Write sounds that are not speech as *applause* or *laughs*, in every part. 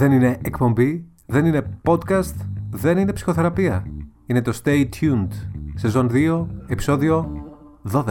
Δεν είναι εκπομπή, δεν είναι podcast, δεν είναι ψυχοθεραπεία. Είναι το Stay Tuned, σεζόν 2, επεισόδιο 12.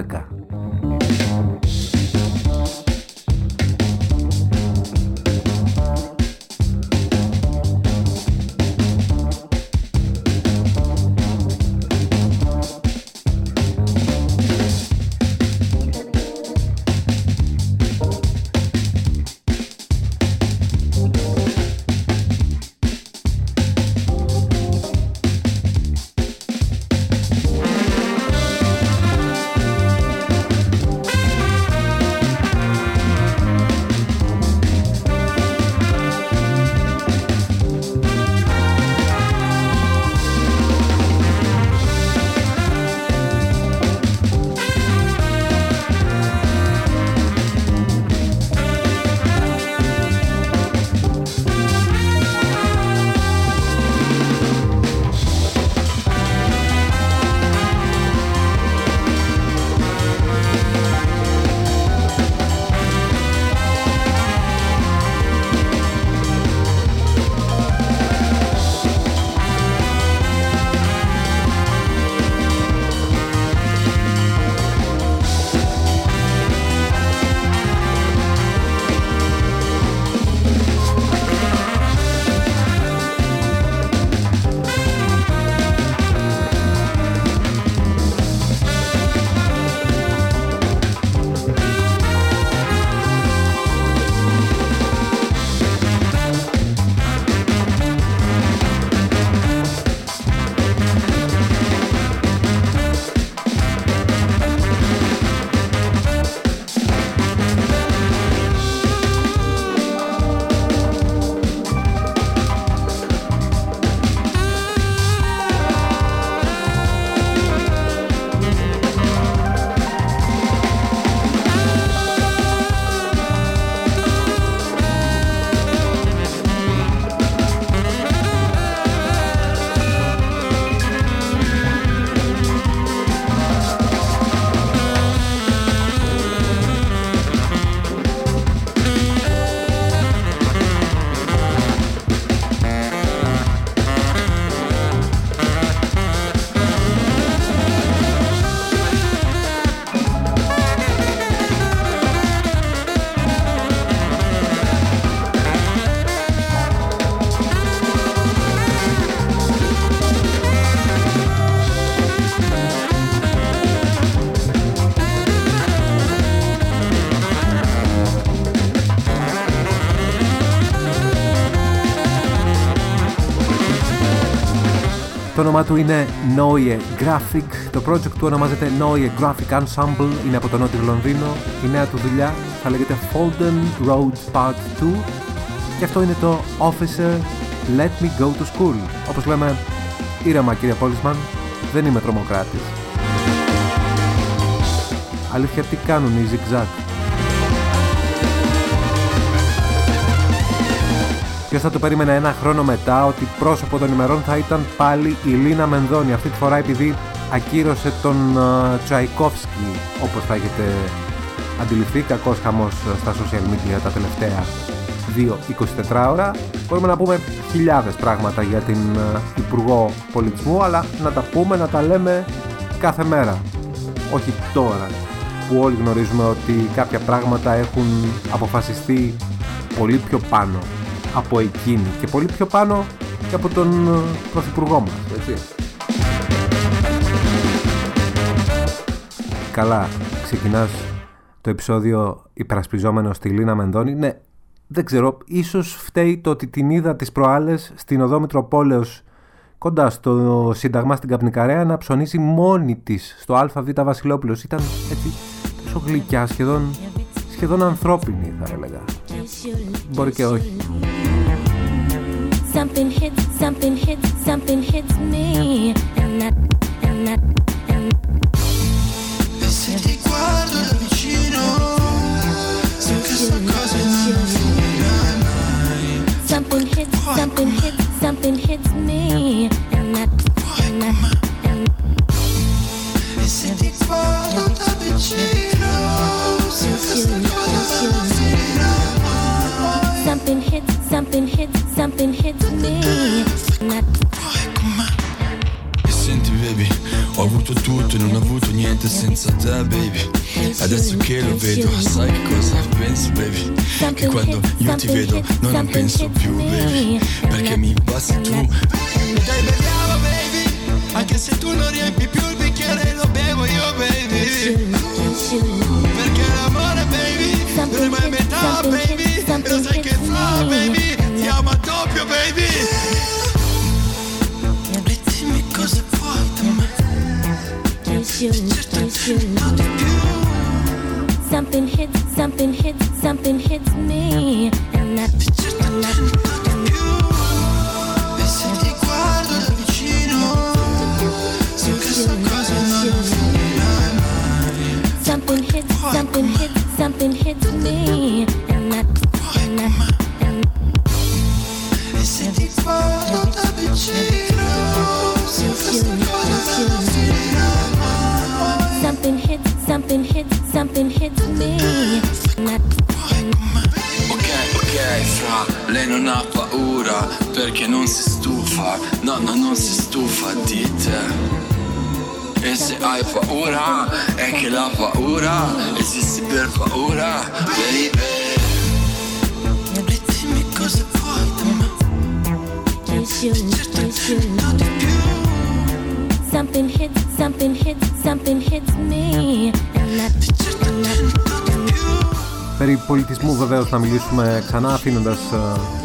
Το όνομά του είναι Noye Graphic. Το project του ονομάζεται Noye Graphic Ensemble. Είναι από το νότιο Λονδίνο. Η νέα του δουλειά θα λέγεται Folden Road Part 2. Και αυτό είναι το Officer Let Me Go to School. Όπως λέμε, ήρεμα κύριε Πόλισμαν, δεν είμαι τρομοκράτης. Αλήθεια, τι κάνουν οι Zigzag; Ποιος θα το περίμενε ένα χρόνο μετά ότι πρόσωπο των ημερών θα ήταν πάλι η Λίνα Μενδώνη. Αυτή τη φορά επειδή ακύρωσε τον uh, Τσαϊκόφσκι, όπως θα έχετε αντιληφθεί, κακός χαμός στα social media τα τελευταία 2-24 ώρα. Μπορούμε να πούμε χιλιάδες πράγματα για την uh, Υπουργό Πολιτισμού, αλλά να τα πούμε, να τα λέμε κάθε μέρα. Όχι τώρα, που όλοι γνωρίζουμε ότι κάποια πράγματα έχουν αποφασιστεί πολύ πιο πάνω από εκείνη και πολύ πιο πάνω και από τον ε, πρωθυπουργό μας, έτσι. Καλά, ξεκινάς το επεισόδιο υπερασπιζόμενος στη Λίνα Μενδώνη. Ναι, δεν ξέρω, ίσως φταίει το ότι την είδα τις προάλλες στην οδό Μητροπόλεως κοντά στο Σύνταγμα στην Καπνικαρέα να ψωνίσει μόνη της στο ΑΒ Βασιλόπουλος. Ήταν έτσι τόσο γλυκιά, σχεδόν, σχεδόν ανθρώπινη θα έλεγα. Μπορεί και όχι. something hits, something hits, something hits me. And that, and that, and Et Something hits, something hits, something hits me. And that, and that, and that. Et vicino? something hits, something hits, something hits me. Oh, senti baby, ho avuto tutto e non ho avuto niente senza te baby. Adesso che lo vedo, sai che cosa penso baby? Che quando io ti vedo non, penso più baby. Perché mi passi tu. Dai ben baby. Anche se tu non riempi più il bicchiere lo bevo io baby. Perché l'amore baby Non è mai metà baby. Baby Ti amo a doppio baby E dimmi cosa vuoi da me Certo non di più Something hits, something hits, something hits me. And that, and that. Se ti guardo da vicino, so che sta cosa non finirà mai. Something hits, something hits, something hits me. And that, something hits, something hits me. That, Ok, ok, fra, lei non ha paura perché non si stufa, no, no, non si stufa di te. E se hai paura, è che la paura esiste per paura, baby. E dimmi cosa vuoi da me, you. non di più. Something hits, something hits, something hits me. And that, and that. Περί πολιτισμού βεβαίως να μιλήσουμε ξανά αφήνοντας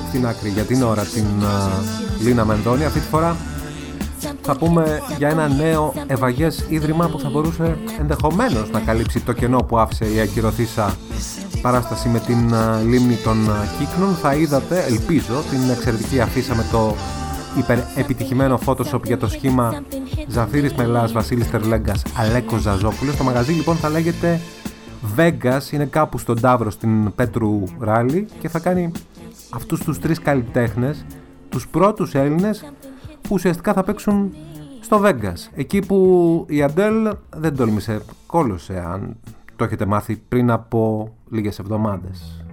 στην άκρη για την ώρα την ε, Λίνα Μενδώνη. Αυτή τη φορά θα πούμε για ένα νέο ευαγές ίδρυμα που θα μπορούσε ενδεχομένως να καλύψει το κενό που άφησε η ακυρωθήσα παράσταση με την ε, λίμνη των ε, κύκνων. Θα είδατε, ελπίζω, την εξαιρετική αφίσα με το υπερεπιτυχημένο Photoshop για το σχήμα Ζαφύρης Μελάς, Βασίλης Τερλέγκας, Αλέκος Ζαζόπουλος. Το μαγαζί λοιπόν θα λέγεται Vegas, είναι κάπου στον Ταύρο στην Πέτρου Ράλι και θα κάνει αυτούς τους τρεις καλλιτέχνες, τους πρώτους Έλληνες που ουσιαστικά θα παίξουν στο Vegas. Εκεί που η Αντέλ δεν τόλμησε, κόλωσε αν το έχετε μάθει πριν από λίγες εβδομάδες.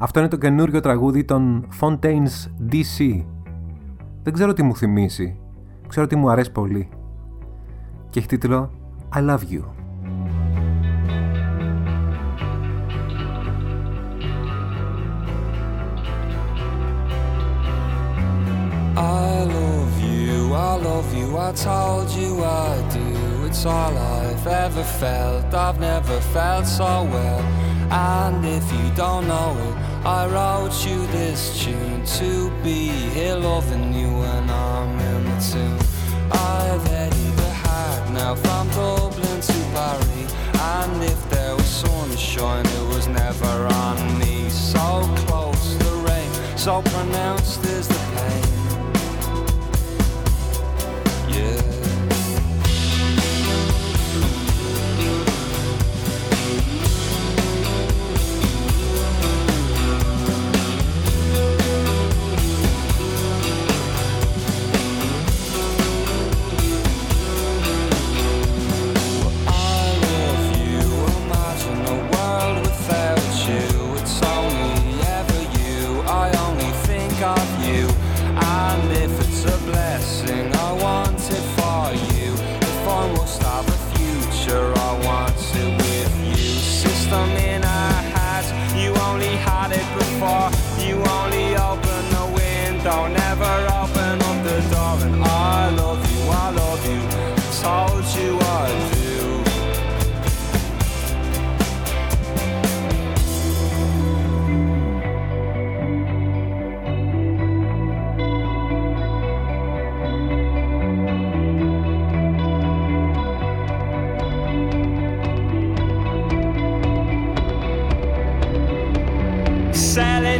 Αυτό είναι το καινούριο τραγούδι των Fontaines DC. Δεν ξέρω τι μου θυμίσει. Ξέρω ότι μου αρέσει πολύ. Και έχει τίτλο I Love You. I love you, I love you, I told you I do. It's all I've ever felt, I've never felt so well. And if you don't know it, I wrote you this tune to be here loving you when I'm in the tune. I've headed the hard now from Dublin to Paris. And if there was sunshine, it was never on me. So close, the rain, so pronounced is the pain.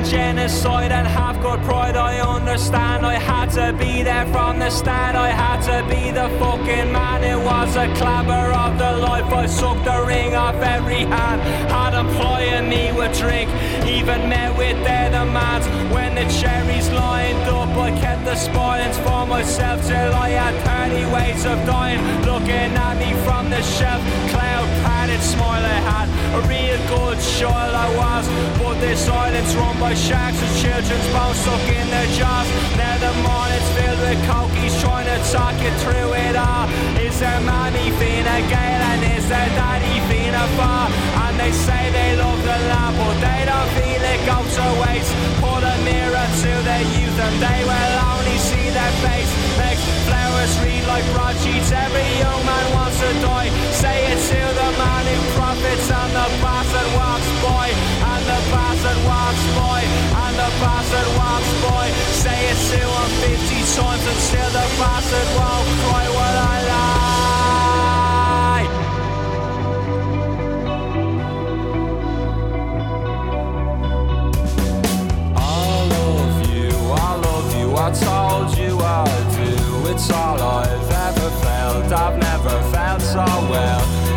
Genocide and have got pride, I understand. I had to be there from the start. I had to be the fucking man. It was a clamour of the life. I sucked the ring off every hand. Had employing me with drink, even met with their demands. When the cherries lined up, I kept the spoilings for myself till I had 30 ways of dying. Looking at me from the shelf, cloud padded smile I had. A real good child I was, but this island's run by sharks and children's bones stuck in their jaws. Now the morning's filled with cokies trying to talk you through it all. Is there mommy Fina Gale and is there daddy Fina Far? And they say they love the land, but they don't feel it go to waste. Put a mirror to their youth and they will only see their face. Makes flowers read like broadsheets. Every young man wants to die. Say it to the man who profits and the bastard walks boy, And the bastard walks boy, And the bastard walks boy. Say it still him 50 times and still the bastard won't cry. What I lie. I love you, I love you, I told you I do. It's all I've ever felt, I've never felt so well.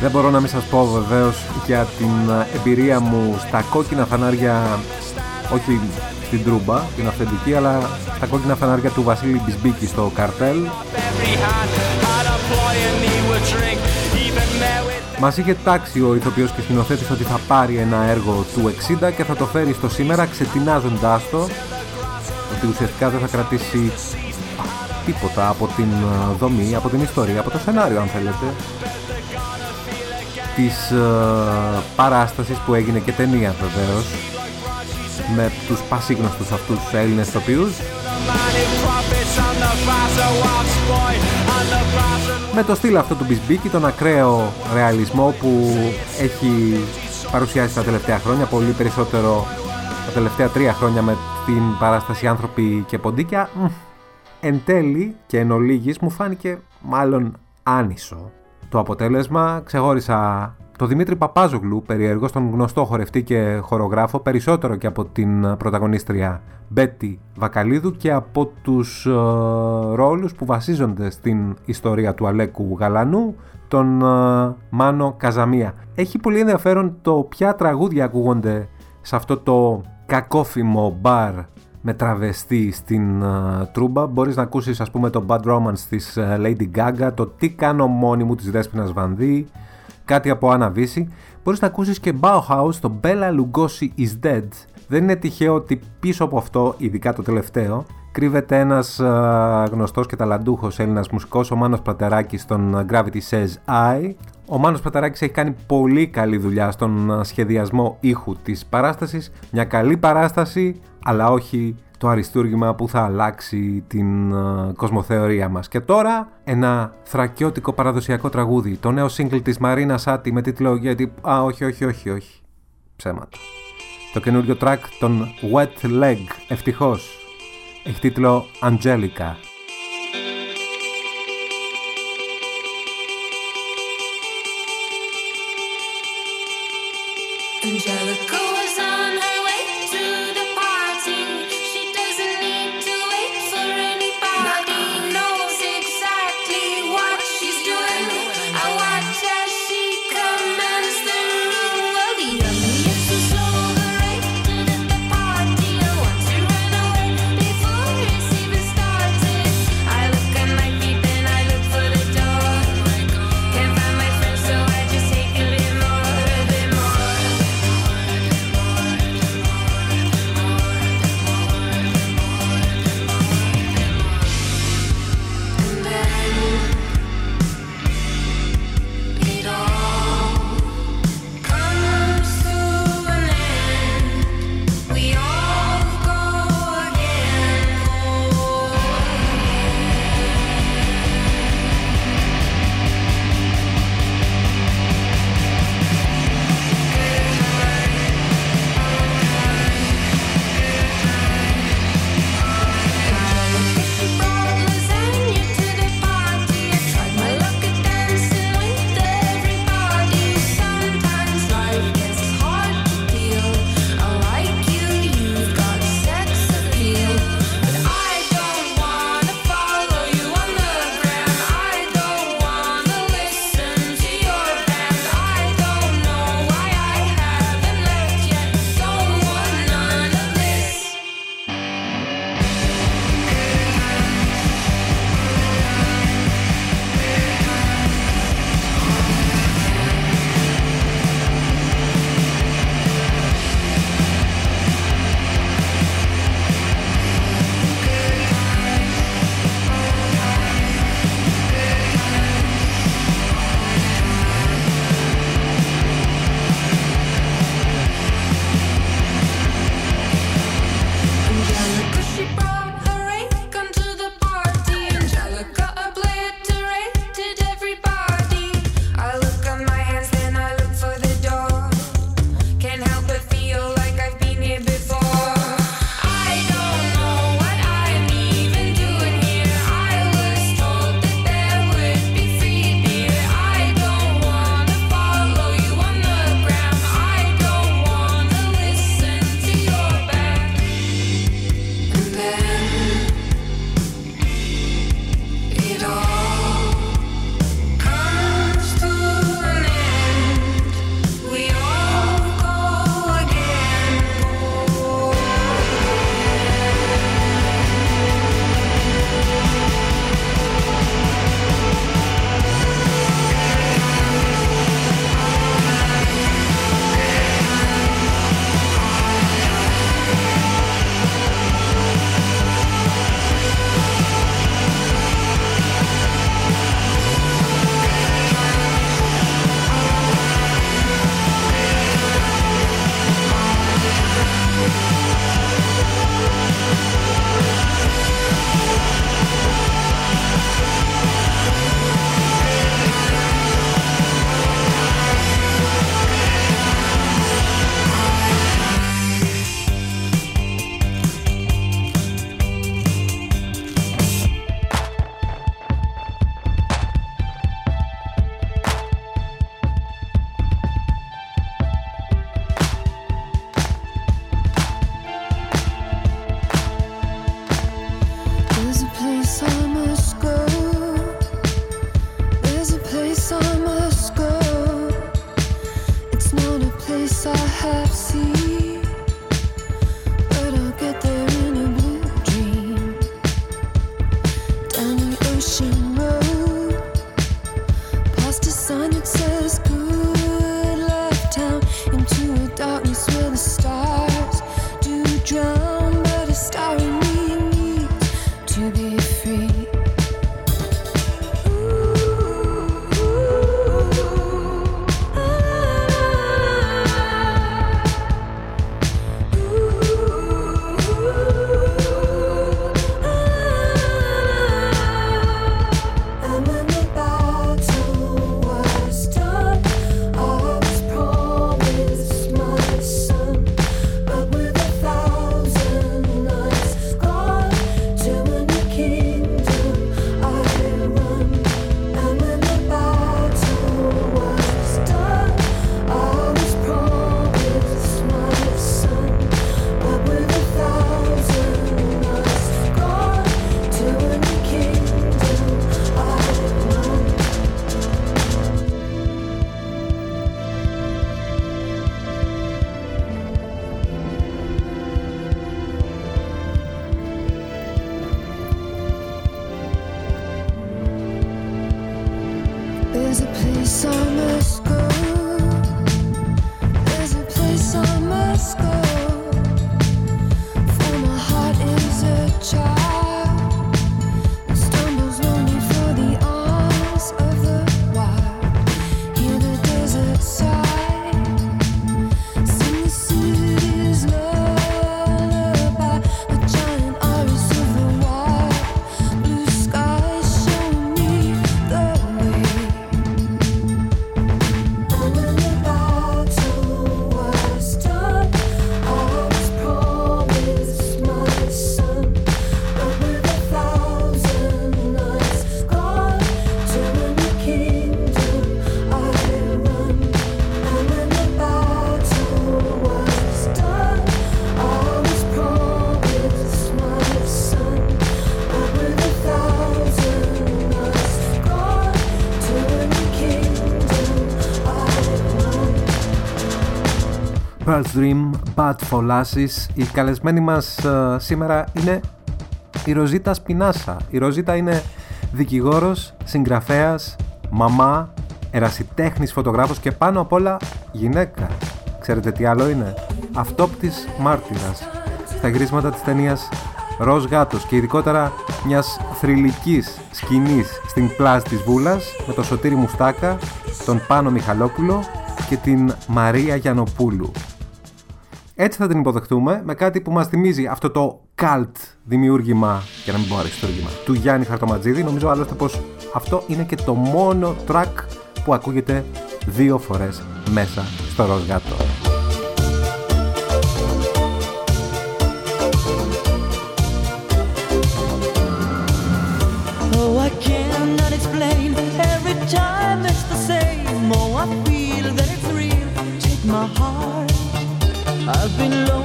Δεν μπορώ να μην σας πω βεβαίως για την ε, εμπειρία μου στα κόκκινα φανάρια. Όχι στην Τρούμπα, την αυθεντική, αλλά στα κόκκινα φανάρια του Βασίλη Μπισμπίκη στο καρτέλ. Every hand had a ploy and he would drink. Even met with Μας είχε τάξει ο ηθοποιός και σκηνοθέτης ότι θα πάρει ένα έργο του 60 και θα το φέρει στο σήμερα ξετινάζοντάς το ότι ουσιαστικά δεν θα κρατήσει α, τίποτα από την ε, δομή, από την ιστορία, από το σενάριο αν θέλετε της ε, παράστασης που έγινε και ταινία βεβαίως με τους πασίγνωστους αυτούς Έλληνες ηθοποιούς man who profits and the bastard walks by. And the bastard με το στυλ αυτό του Μπισμπίκη, τον ακραίο ρεαλισμό που έχει παρουσιάσει τα τελευταία χρόνια, πολύ περισσότερο τα τελευταία τρία χρόνια με την παράσταση «Άνθρωποι και ποντίκια». Μμ, Εν τέλει και εν ολίγης μου φάνηκε μάλλον άνισο. Το αποτέλεσμα ξεχώρισα το Δημήτρη Παπάζογλου, περιέργως, τον γνωστό χορευτή και χορογράφο, περισσότερο και από την πρωταγωνίστρια Μπέτη Βακαλίδου και από τους ε, ρόλους που βασίζονται στην ιστορία του Αλέκου Γαλανού, τον ε, Μάνο Καζαμία. Έχει πολύ ενδιαφέρον το ποια τραγούδια ακούγονται σε αυτό το κακόφημο μπαρ με τραβεστή στην ε, τρούμπα. Μπορείς να ακούσεις ας πούμε το Bad Romance της ε, Lady Gaga, το Τι κάνω μόνη μου της Δέσποινας Βανδύ, κάτι από Anna Visi. Μπορείς να ακούσεις και Bauhaus, το Bella Lugosi is Dead. Δεν είναι τυχαίο ότι πίσω από αυτό, ειδικά το τελευταίο, κρύβεται ένας ε, γνωστός και ταλαντούχος Έλληνας μουσικός, ο Μάνος Πρατεράκης στον ε, Gravity Says I. Ο Μάνος Πρατεράκης έχει κάνει πολύ καλή δουλειά στον ε, σχεδιασμό ήχου της παράστασης. Μια καλή παράσταση, αλλά όχι το αριστούργημα που θα αλλάξει την ε, κοσμοθεωρία μας. Και τώρα ένα θρακιώτικο παραδοσιακό τραγούδι, το νέο single της Μαρίνα Σάτι με τίτλο γιατί... Α, όχι, όχι, όχι, όχι. Ψέματα. Το καινούριο track των Wet Leg, ευτυχώς, έχει τίτλο Angelica. Angelica Dream, Bad for Lasses. Η καλεσμένη μας ε, σήμερα είναι η Ροζίτα Σπινάσα. Η Ροζίτα είναι δικηγόρος, συγγραφέας, μαμά, ερασιτέχνης φωτογράφος και πάνω απ' όλα γυναίκα. Ξέρετε τι άλλο είναι; Αυτόπτης μάρτυρας. Στα γυρίσματα της ταινίας Ροζ Γάτος και ειδικότερα μιας θρηλυκής σκηνής στην πλάζ της Βούλας με τον Σωτήρη Μουστάκα, τον Πάνο Μιχαλόπουλο και την Μαρία Γιανοπούλου. Έτσι θα την υποδεχτούμε με κάτι που μας θυμίζει αυτό το cult δημιούργημα, για να μην πω αριστούργημα, του Γιάννη Χαρτοματζίδη. Νομίζω άλλωστε πως αυτό είναι και το μόνο track που ακούγεται δύο φορές μέσα στο Ροζ been lonely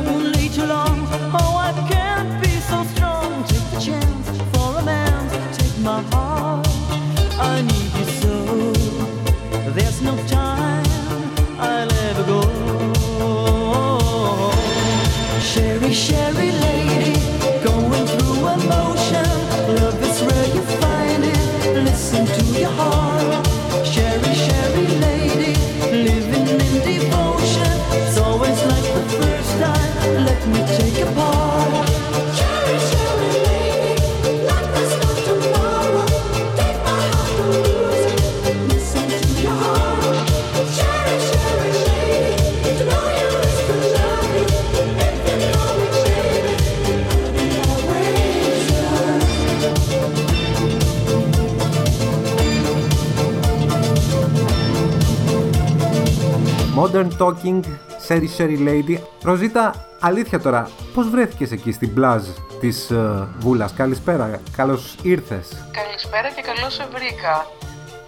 Modern Talking, Sherry Sherry Lady. Ροζίτα, αλήθεια τώρα, πώς βρέθηκες εκεί στην πλάζ της ε, Βούλας. Καλησπέρα, καλώς ήρθες. Καλησπέρα και καλώς σε βρήκα.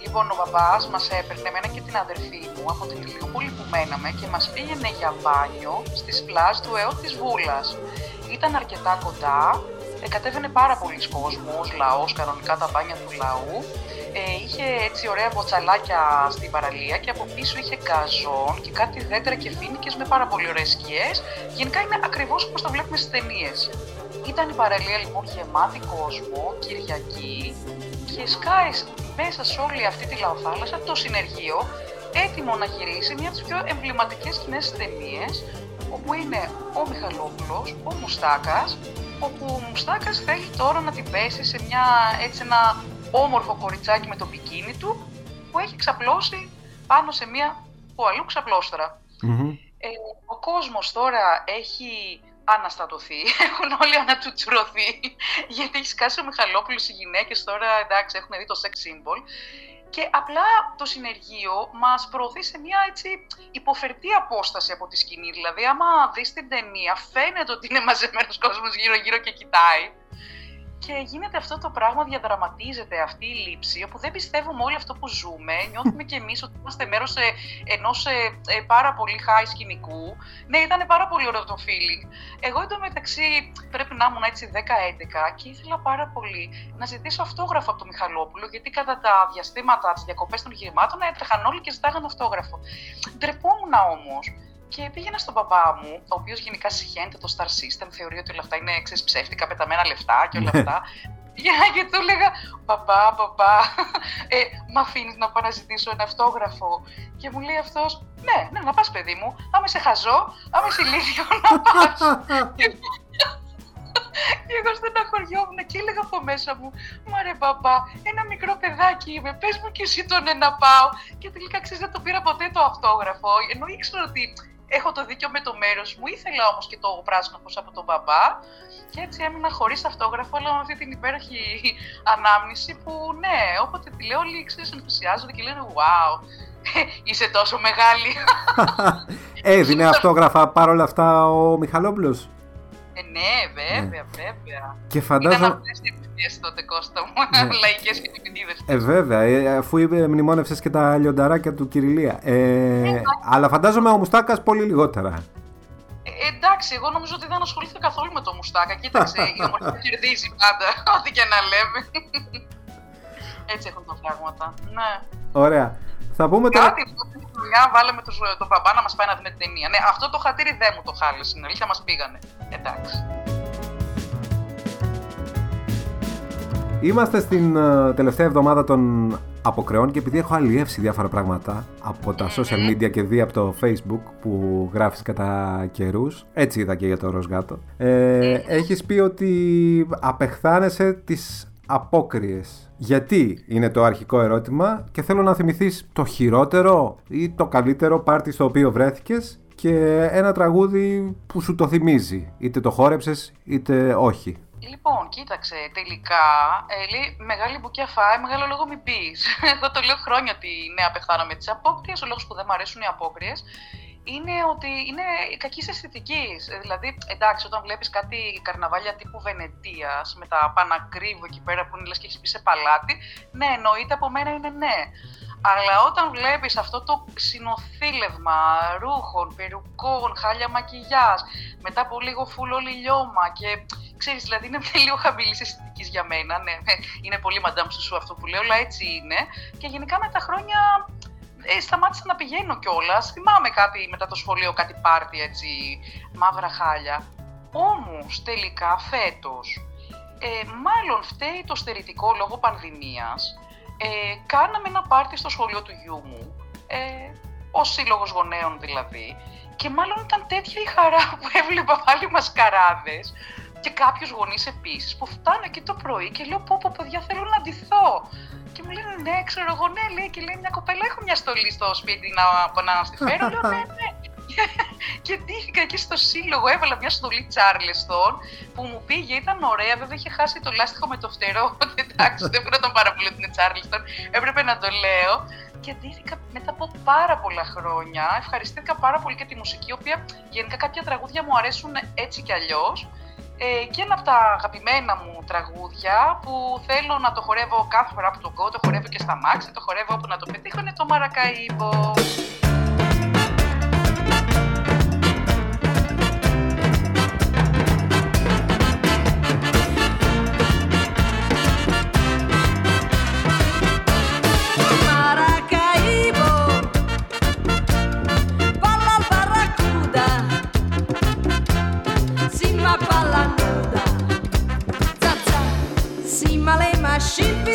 Λοιπόν, ο μπαμπάς μας έπαιρνε εμένα και την αδερφή μου από την Ηλιούπολη που μέναμε και μας πήγαινε για μπάνιο στις πλάζ του ΕΟΤ της Βούλα. Ήταν αρκετά κοντά, ε, κατέβαινε πάρα πολλοί κόσμος, λαός, κανονικά τα μπάνια του λαού. Ε, είχε έτσι ωραία μποτσαλάκια στην παραλία και από πίσω είχε γκαζόν και κάτι δέντρα και φοίνικες με πάρα πολύ ωραίες σκιές. Γενικά είναι ακριβώς όπως τα βλέπουμε στις ταινίες. Ήταν η παραλία λοιπόν γεμάτη κόσμο, Κυριακή και σκάει μέσα σε όλη αυτή τη λαοθάλασσα το συνεργείο έτοιμο να γυρίσει μια από τις πιο εμβληματικές σκηνές της ταινίες όπου είναι ο Μιχαλόπουλος, ο Μουστάκας όπου ο Μουστάκας θέλει τώρα να την πέσει σε μια, έτσι ένα όμορφο κοριτσάκι με το μπικίνι του που έχει ξαπλώσει πάνω σε μια που αλλού ξαπλώστρα. Ε, ο κόσμος τώρα έχει αναστατωθεί, *laughs* έχουν όλοι ανατσουτσουρωθεί, γιατί έχει σκάσει ο Μιχαλόπουλος, οι γυναίκες τώρα εντάξει έχουν δει το sex symbol και απλά το συνεργείο μας προωθεί σε μια έτσι υποφερτή απόσταση από τη σκηνή. Δηλαδή, άμα δεις την ταινία, φαίνεται ότι είναι μαζεμένος κόσμος γύρω-γύρω και κοιτάει. Και γίνεται αυτό το πράγμα, διαδραματίζεται αυτή η λήψη, όπου δεν πιστεύουμε όλο αυτό που ζούμε. Νιώθουμε κι εμείς ότι είμαστε μέρος ενός ε, ε, πάρα πολύ high σκηνικού. Ναι, ήταν πάρα πολύ ωραίο το feeling. Εγώ εντωμεταξύ πρέπει να ήμουν έτσι 10-11 και ήθελα πάρα πολύ να ζητήσω αυτόγραφο από τον Μιχαλόπουλο, γιατί κατά τα διαστήματα, τις διακοπές των γυριμάτων έτρεχαν όλοι και ζητάγαν αυτόγραφο. Ντρεπόμουν όμως και πήγαινα στον μπαμπά μου, ο οποίος γενικά συχαίνεται το Star System, θεωρεί ότι όλα αυτά είναι ξέρεις, ψεύτικα, πεταμένα λεφτά και όλα αυτά. Για και του έλεγα, μπαμπά, μπαμπά, ε, μ' αφήνεις να πάω να ζητήσω ένα αυτόγραφο. Και μου λέει αυτός, ναι, ναι, να πας παιδί μου, άμα σε χαζό, άμα σε ηλίθιο, να πας. *laughs* Και εγώ στεναχωριόμουν και έλεγα από μέσα μου, Μα ρε μπαμπά, ένα μικρό παιδάκι είμαι, πες μου και εσύ τον ένα πάω. Και τελικά ξέρεις δεν το πήρα ποτέ το αυτόγραφο, ενώ ήξερα ότι έχω το δίκιο με το μέρος μου, ήθελα όμως και το πράσινος φως από τον μπαμπά. Και έτσι έμεινα χωρίς αυτόγραφο, αλλά με αυτή την υπέροχη ανάμνηση που ναι, όποτε τη λέω όλοι ξέρεις ενθουσιάζονται και λένε «Wow, είσαι τόσο μεγάλη». *laughs* Έδινε αυτόγραφα παρόλα αυτά ο Μιχαλόπουλος. Ε, ναι, βέβαια, βέβαια. Και Ήταν φαντάζομαι... αυτές οι επιτυχίες τότε, Κώστα μου, Ναι. *laughs* λαϊκές και επιτίδες. Ε, βέβαια, ε, αφού είπε, μνημόνευσες και τα λιονταράκια του Κυριλία. Ε, αλλά φαντάζομαι ο Μουστάκας πολύ λιγότερα. Ε, εντάξει, εγώ νομίζω ότι δεν ασχολήθηκα καθόλου με το μουστάκα. Κοίταξε, η ομορφιά *laughs* κερδίζει πάντα, *laughs* ό,τι και να λέμε. Έτσι έχουν τα πράγματα. Ναι. Ωραία. Θα πούμε τώρα... Κάτι την χρονιά βάλαμε τους, τον μπαμπά να μας πάει να δούμε την ταινία. Ναι, αυτό το χατήρι δεν μου το χάλεσε. Είναι αλήθεια, μας πήγανε. Εντάξει. Είμαστε στην ε, τελευταία εβδομάδα των αποκρεών και επειδή έχω αλλιεύσει διάφορα πράγματα από τα social media και δει από το facebook που γράφεις κατά καιρούς, έτσι είδα και για το Ροσγάτο, ε, έχεις πει ότι απεχθάνεσαι τις απόκριες. Γιατί είναι το αρχικό ερώτημα και θέλω να θυμηθείς το χειρότερο ή το καλύτερο πάρτι στο οποίο βρέθηκες και ένα τραγούδι που σου το θυμίζει, είτε το χόρεψες είτε όχι. Λοιπόν, κοίταξε, τελικά, ε, λέει, μεγάλη μπουκιά φάει, μεγάλο λόγο μην πεις. *laughs* Εγώ το λέω χρόνια ότι ναι, απεχθάνομαι τις απόκριες. Ο λόγος που δεν μου αρέσουν οι απόκριες είναι ότι είναι κακής αισθητικής. Δηλαδή, εντάξει, όταν βλέπεις κάτι καρναβάλια τύπου Βενετίας με τα πανακρίβου εκεί πέρα που είναι λες και έχεις πει σε παλάτι, ναι, εννοείται από μένα είναι ναι. Αλλά όταν βλέπεις αυτό το συνοθήλευμα ρούχων, περουκών, χάλια μακιγιάζ, μετά από λίγο φουλ όλη λιώμα και ξέρεις, δηλαδή είναι λίγο χαμηλής αισθητικής για μένα, ναι, είναι πολύ μαντάμ σου αυτό που λέω, αλλά έτσι είναι. Και γενικά με τα χρόνια ε, σταμάτησα να πηγαίνω κιόλας. Θυμάμαι κάτι μετά το σχολείο, κάτι πάρτι έτσι, μαύρα χάλια. Όμως τελικά φέτος, ε, μάλλον φταίει το στερητικό λόγω πανδημίας, ε, κάναμε ένα πάρτι στο σχολείο του γιού μου, ε, ως σύλλογος γονέων δηλαδή, και μάλλον ήταν τέτοια η χαρά *laughs* που έβλεπα πάλι μασκαράδες και κάποιους γονείς επίσης που φτάνω εκεί το πρωί και λέω: Πω, πω, παιδιά, θέλω να ντυθώ. Και μου λένε: Ναι, ξέρω εγώ, ναι, λέει και λέει μια κοπέλα: Έχω μια στολή στο σπίτι να, να στη φέρω. λέω: Ναι, ναι. *laughs* και ντύθηκα εκεί στο σύλλογο, έβαλα μια στολή Charleston που μου πήγε, ήταν ωραία. Βέβαια είχε χάσει το λάστιχο με το φτερό. οπότε *laughs* Εντάξει, δεν πρέπει να τον πάρα πολύ ότι είναι Charleston. Έπρεπε να το λέω. Και ντύθηκα μετά από πάρα πολλά χρόνια. Ευχαριστήθηκα πάρα πολύ και τη μουσική, η οποία γενικά κάποια τραγούδια μου αρέσουν έτσι κι αλλιώς. Ε, και ένα από τα αγαπημένα μου τραγούδια που θέλω να το χορεύω κάθε φορά που το ακούω, το χορεύω και στα μάξι, το χορεύω όπου να το πετύχω, είναι το Μαρακαΐμπο.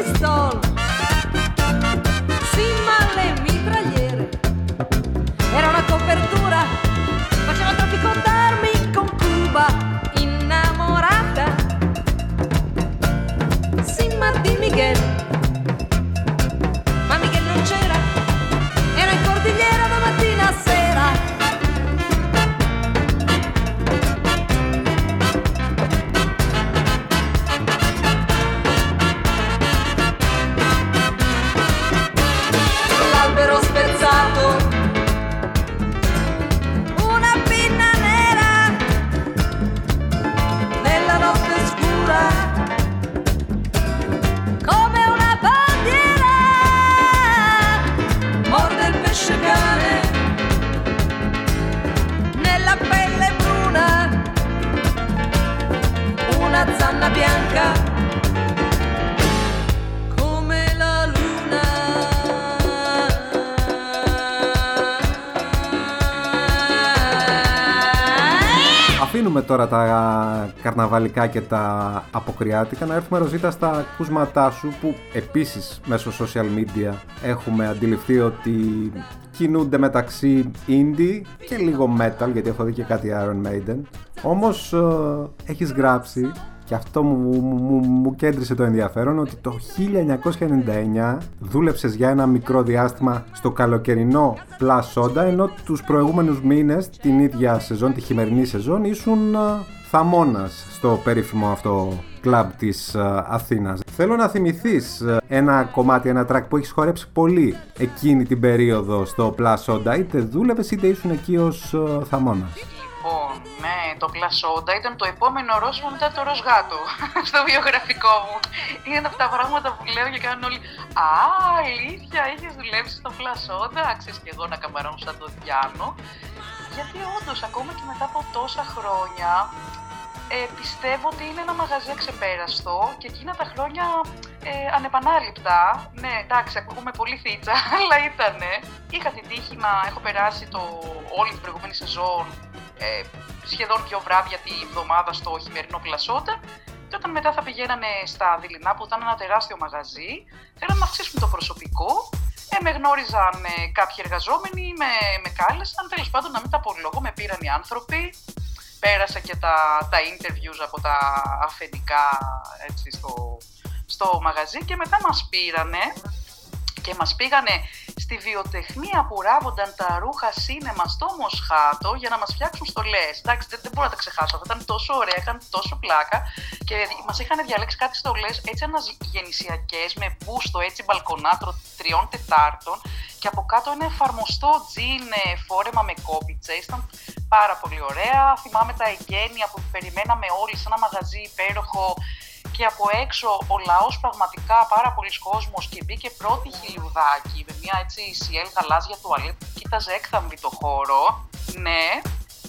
pistola. Τώρα τα καρναβαλικά και τα αποκριάτικα να έρθουμε Ροζίτα στα ακούσματά σου που επίσης μέσω social media έχουμε αντιληφθεί ότι κινούνται μεταξύ indie και λίγο metal γιατί έχω δει και κάτι Iron Maiden. Όμως ε, έχεις γράψει και αυτό μου, μου, μου, μου κέντρισε το ενδιαφέρον ότι το 1999 δούλεψες για ένα μικρό διάστημα στο καλοκαιρινό Plus Soda ενώ τους προηγούμενους μήνες την ίδια σεζόν, τη χειμερινή σεζόν ήσουν ε, θαμώνας στο περίφημο αυτό κλαμπ της ε, Αθήνας. Θέλω να θυμηθείς ε, ένα κομμάτι, ένα track που έχεις χορέψει πολύ εκείνη την περίοδο στο Plus Soda είτε δούλευες είτε ήσουν εκεί ως ε, θαμώνας. Λοιπόν, ναι, το Πλασόντα ήταν το επόμενο ρόσμα μετά το ροζ γάτο *laughs* στο βιογραφικό μου. Είναι αυτά τα πράγματα που λέω και κάνουν όλοι. Α, αλήθεια, έχει δουλέψει στο Πλασόντα. Ξέρεις και εγώ να καμπαρώνω σαν το Διάνο. Γιατί όντως, ακόμα και μετά από τόσα χρόνια, ε, πιστεύω ότι είναι ένα μαγαζί αξεπέραστο και εκείνα τα χρόνια ε, ανεπανάληπτα. Ναι, εντάξει, ακούγουμε πολύ θίτσα, *laughs* αλλά ήτανε. Είχα την τύχη να έχω περάσει το, όλη την προηγούμενη σεζόν ε, σχεδόν δύο βράδια τη βδομάδα στο χειμερινό Πλασόντα και όταν μετά θα πηγαίνανε στα δειλινά που ήταν ένα τεράστιο μαγαζί, θέλανε να αυξήσουν το προσωπικό. Ε, με γνώριζαν ε, κάποιοι εργαζόμενοι, με, με κάλεσαν, τέλος πάντων να μην τα απολογώ, με πήραν οι άνθρωποι. Πέρασα και τα, τα interviews από τα αφεντικά έτσι, στο, στο μαγαζί και μετά μας πήρανε και μας πήγανε στη βιοτεχνία που ράβονταν τα ρούχα σίνεμα στο Μοσχάτο για να μας φτιάξουν στολές. Εντάξει, δεν, δεν μπορώ να τα ξεχάσω. Αυτά ήταν τόσο ωραία, ήταν τόσο πλάκα και μας είχαν διαλέξει κάτι στολές έτσι αναγεννησιακές με μπούστο, έτσι μπαλκονάτρο τριών τετάρτων και από κάτω ένα εφαρμοστό τζιν ε, φόρεμα με κόμπιτσες. Ήταν πάρα πολύ ωραία. Θυμάμαι τα εγγένεια που περιμέναμε όλοι σε ένα μαγαζί υπέροχο και από έξω ο λαός πραγματικά πάρα πολλοί κόσμος και μπήκε πρώτη χιλιουδάκι με μια έτσι σιέλ γαλάζια τουαλέτα που κοίταζε έκθαμβη το χώρο. Ναι,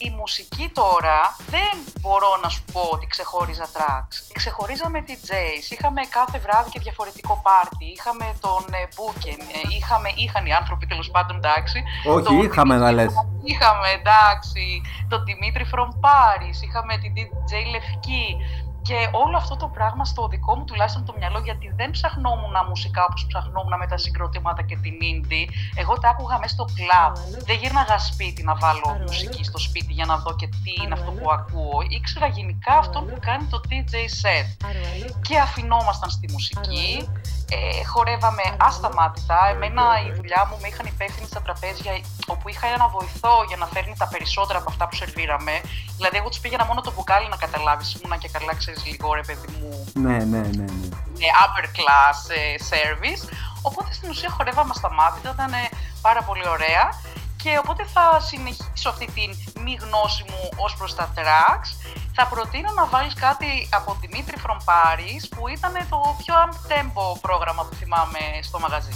η μουσική τώρα δεν μπορώ να σου πω ότι ξεχώριζα tracks. Ξεχωρίζαμε DJs, είχαμε κάθε βράδυ και διαφορετικό πάρτι, είχαμε τον ε, Μπούκεν, ε, είχαμε, είχαν οι άνθρωποι τέλος πάντων εντάξει. Όχι, τον είχαμε να Δημήτρη- λες. Είχαμε εντάξει, τον Δημήτρη from Paris, είχαμε την DJ Λευκή. Και όλο αυτό το πράγμα στο δικό μου τουλάχιστον το μυαλό, γιατί δεν ψαχνόμουν μουσικά όπως ψαχνόμουν με τα συγκροτήματα και την indie. Εγώ τα άκουγα μέσα στο κλαμπ. Δεν γύρναγα σπίτι να βάλω μουσική στο σπίτι για να δω και τι είναι αυτό που ακούω. Ήξερα γενικά αυτό που κάνει το DJ set. Και αφινόμασταν στη μουσική. Ε, χορεύαμε ασταμάτητα. Εμένα η δουλειά μου με είχαν υπεύθυνη στα τραπέζια όπου είχα ένα βοηθό για να φέρνει τα περισσότερα από αυτά που σερβίραμε. Δηλαδή, εγώ τους πήγαινα μόνο το μπουκάλι να καταλάβεις. Ήμουνα και καλά, ξέρεις λίγο ρε παιδί μου, Ναι, ναι, ναι, ναι. ε, upper class ε, service. Οπότε στην ουσία χορεύαμε ασταμάτητα, ήταν ε, πάρα πολύ ωραία. Και οπότε θα συνεχίσω αυτή την μη γνώση μου ως προς τα tracks. Θα προτείνω να βάλεις κάτι από Δημήτρη From Paris που ήταν το πιο up tempo πρόγραμμα που θυμάμαι στο μαγαζί.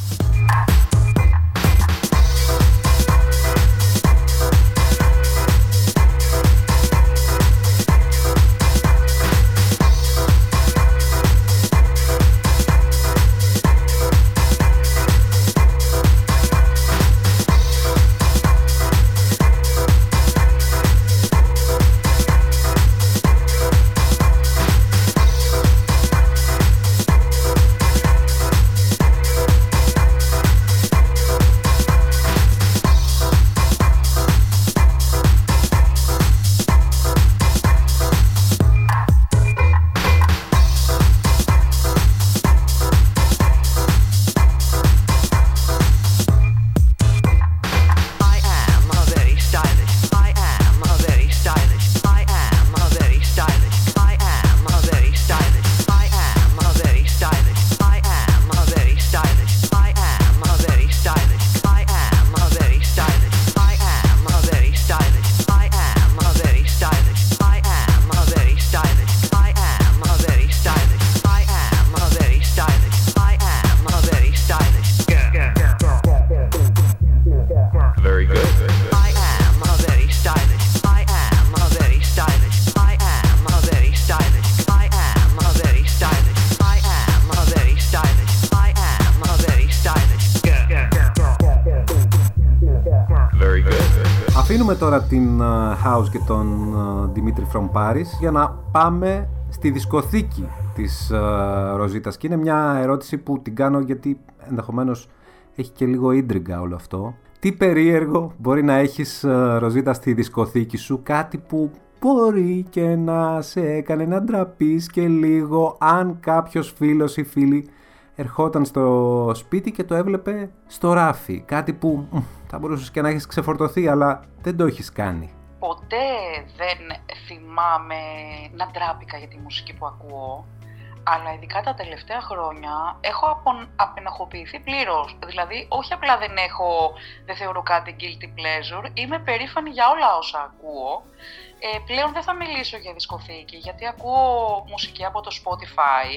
Αφήνουμε τώρα την ε, House και τον ε, Dimitri from Paris για να πάμε στη δισκοθήκη της ε, Ροζίτας και είναι μια ερώτηση που την κάνω γιατί ενδεχομένως έχει και λίγο ίντριγκα όλο αυτό. Τι περίεργο μπορεί να έχεις ε, Ροζίτα στη δισκοθήκη σου, κάτι που μπορεί και να σε έκανε να ντραπείς και λίγο αν κάποιος φίλος ή φίλη ερχόταν στο σπίτι και το έβλεπε στο ράφι. Κάτι που μ, θα μπορούσες και να έχεις ξεφορτωθεί αλλά δεν το έχεις κάνει. Ποτέ δεν θυμάμαι να ντράπηκα για τη μουσική που ακούω, αλλά ειδικά τα τελευταία χρόνια έχω απον- απενοχοποιηθεί πλήρως. Δηλαδή, όχι απλά δεν έχω, δεν θεωρώ κάτι guilty pleasure, είμαι περήφανη για όλα όσα ακούω. Ε, πλέον δεν θα μιλήσω για δισκοθήκη, γιατί ακούω μουσική από το Spotify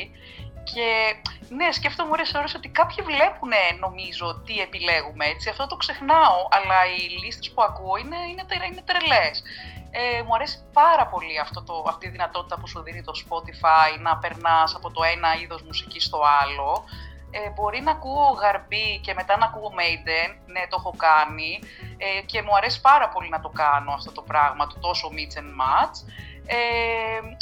και ναι, σκέφτομαι ώρες ώρες ότι κάποιοι βλέπουν νομίζω τι επιλέγουμε έτσι. Αυτό το ξεχνάω, αλλά οι λίστες που ακούω είναι, είναι, τε- είναι τρελές. Ε, μου αρέσει πάρα πολύ αυτό το, αυτή η δυνατότητα που σου δίνει το Spotify να περνάς από το ένα είδος μουσικής στο άλλο. Ε, μπορεί να ακούω γαρμπή και μετά να ακούω Maiden, ναι το έχω κάνει ε, και μου αρέσει πάρα πολύ να το κάνω αυτό το πράγμα, το τόσο mix and match. Ε,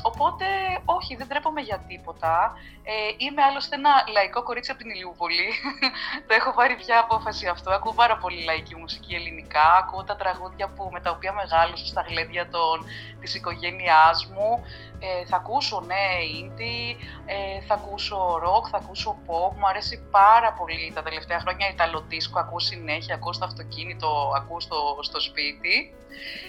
οπότε, όχι, δεν τρέπομαι για τίποτα. Ε, είμαι άλλωστε ένα λαϊκό κορίτσι από την Ηλιούπολη. *laughs* το έχω πάρει πια απόφαση αυτό. Ακούω πάρα πολύ λαϊκή μουσική ελληνικά. Ακούω τα τραγούδια που, με τα οποία μεγάλωσα στα γλέντια των, της οικογένειάς μου. Ε, θα ακούσω, ναι, indie, ε, θα ακούσω rock, θα ακούσω pop. Μου αρέσει πάρα πολύ τα τελευταία χρόνια η ταλοντίσκο. Ακούω συνέχεια, ακούω στο αυτοκίνητο, ακούω στο, στο σπίτι.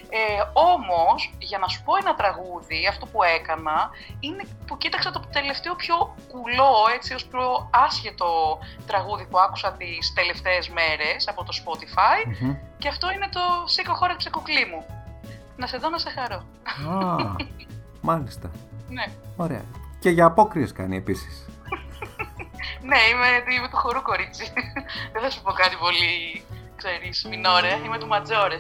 Ε, όμως, για να σου πω ένα τραγούδι, αυτό που έκανα, είναι που κοίταξα το τελευταίο πιο κουλό, έτσι, ως πιο άσχετο τραγούδι που άκουσα τις τελευταίες μέρες από το Spotify Μμμ. και αυτό είναι το «Σήκω χόρεψε κουκλί μου». Να σε δω να σε χαρώ. Α, *laughs* μάλιστα. Ναι. Ωραία. Και για απόκριες κάνει επίσης. *laughs* Ναι, είμαι, είμαι του χορού κορίτσι. *laughs* Δεν θα σου πω κάτι πολύ, ξέρεις, μινόρε. Είμαι του ματζόρε.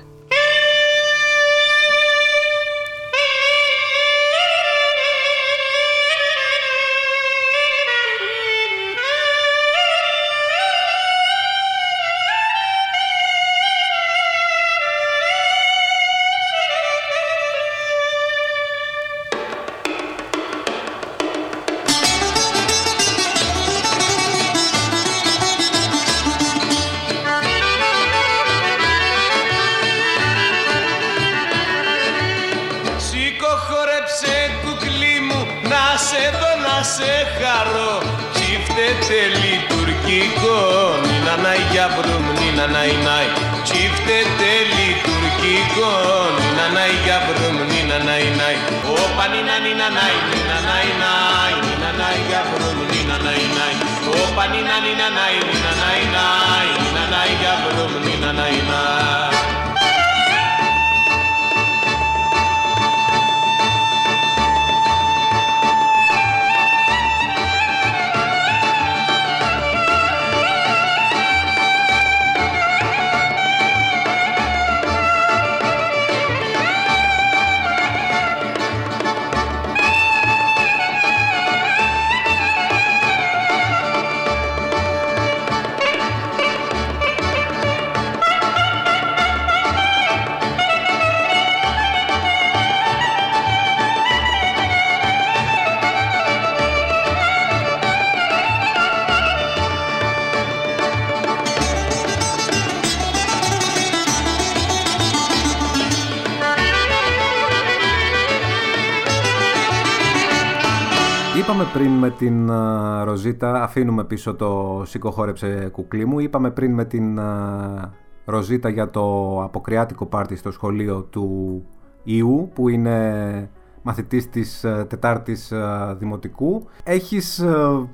Είπαμε πριν με την α, Ροζίτα, αφήνουμε πίσω το σήκω χόρεψε κουκλί μου, είπαμε πριν με την α, Ροζίτα για το αποκριάτικο πάρτι στο σχολείο του Ιού που είναι μαθητής της α, τετάρτης α, δημοτικού. Έχεις α,